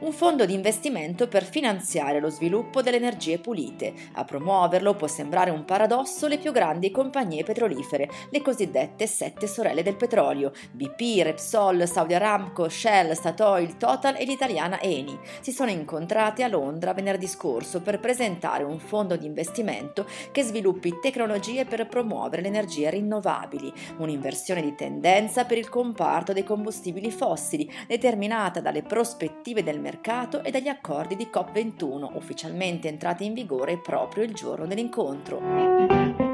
Un fondo di investimento per finanziare lo sviluppo delle energie pulite. A promuoverlo può sembrare un paradosso le più grandi compagnie petrolifere, le cosiddette sette sorelle del petrolio, BP, Repsol, Saudi Aramco, Shell, Statoil, Total e l'italiana Eni. Si sono incontrate a Londra venerdì scorso per presentare un fondo di investimento che sviluppi tecnologie per promuovere le energie rinnovabili, un'inversione di tendenza per il comparto dei combustibili fossili, determinata dalle prospettive del mercato e dagli accordi di COP21 ufficialmente entrati in vigore proprio il giorno dell'incontro.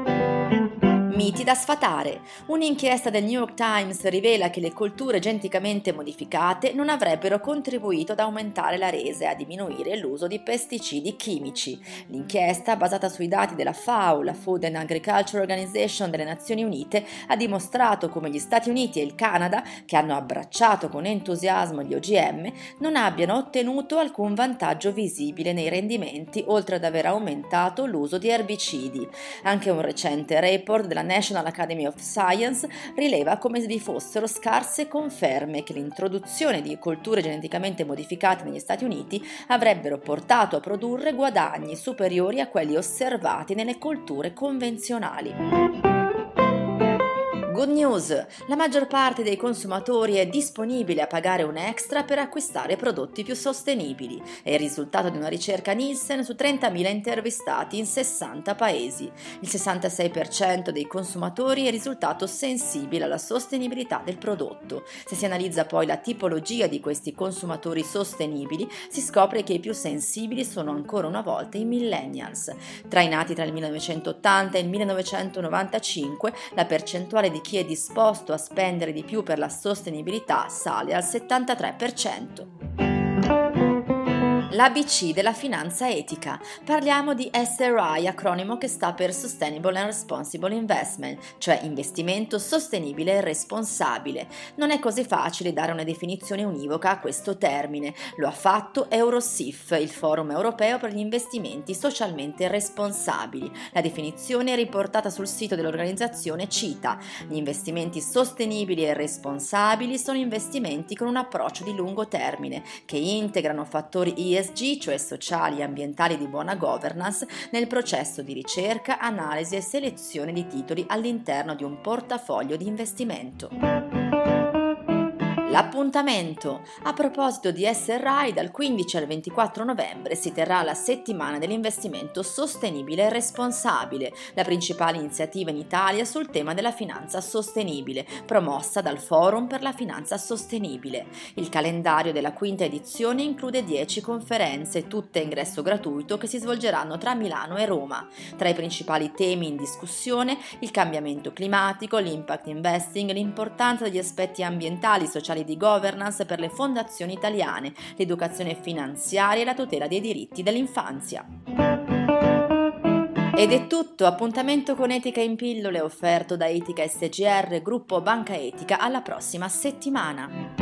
Miti da sfatare. Un'inchiesta del New York Times rivela che le colture geneticamente modificate non avrebbero contribuito ad aumentare la resa e a diminuire l'uso di pesticidi chimici. L'inchiesta, basata sui dati della FAO, la Food and Agriculture Organization delle Nazioni Unite, ha dimostrato come gli Stati Uniti e il Canada, che hanno abbracciato con entusiasmo gli OGM, non abbiano ottenuto alcun vantaggio visibile nei rendimenti, oltre ad aver aumentato l'uso di erbicidi. Anche un recente report della National Academy of Science rileva come vi fossero scarse conferme che l'introduzione di colture geneticamente modificate negli Stati Uniti avrebbero portato a produrre guadagni superiori a quelli osservati nelle colture convenzionali. Good news! La maggior parte dei consumatori è disponibile a pagare un extra per acquistare prodotti più sostenibili. È il risultato di una ricerca Nielsen su 30.000 intervistati in 60 paesi. Il 66% dei consumatori è risultato sensibile alla sostenibilità del prodotto. Se si analizza poi la tipologia di questi consumatori sostenibili, si scopre che i più sensibili sono ancora una volta i millennials. Tra i nati tra il 1980 e il 1995, la percentuale di chi è disposto a spendere di più per la sostenibilità sale al 73%. L'ABC della finanza etica. Parliamo di SRI, acronimo che sta per Sustainable and Responsible Investment, cioè investimento sostenibile e responsabile. Non è così facile dare una definizione univoca a questo termine. Lo ha fatto Eurosif, il forum europeo per gli investimenti socialmente responsabili. La definizione riportata sul sito dell'organizzazione cita: gli investimenti sostenibili e responsabili sono investimenti con un approccio di lungo termine che integrano fattori ESG ESG, cioè sociali e ambientali di buona governance, nel processo di ricerca, analisi e selezione di titoli all'interno di un portafoglio di investimento. L'appuntamento. A proposito di SRI, dal 15 al 24 novembre si terrà la settimana dell'investimento sostenibile e responsabile, la principale iniziativa in Italia sul tema della finanza sostenibile, promossa dal Forum per la finanza sostenibile. Il calendario della quinta edizione include 10 conferenze, tutte a ingresso gratuito, che si svolgeranno tra Milano e Roma. Tra i principali temi in discussione il cambiamento climatico, l'impact investing, l'importanza degli aspetti ambientali, sociali di governance per le fondazioni italiane, l'educazione finanziaria e la tutela dei diritti dell'infanzia. Ed è tutto, appuntamento con Etica in pillole offerto da Etica SGR, gruppo Banca Etica, alla prossima settimana.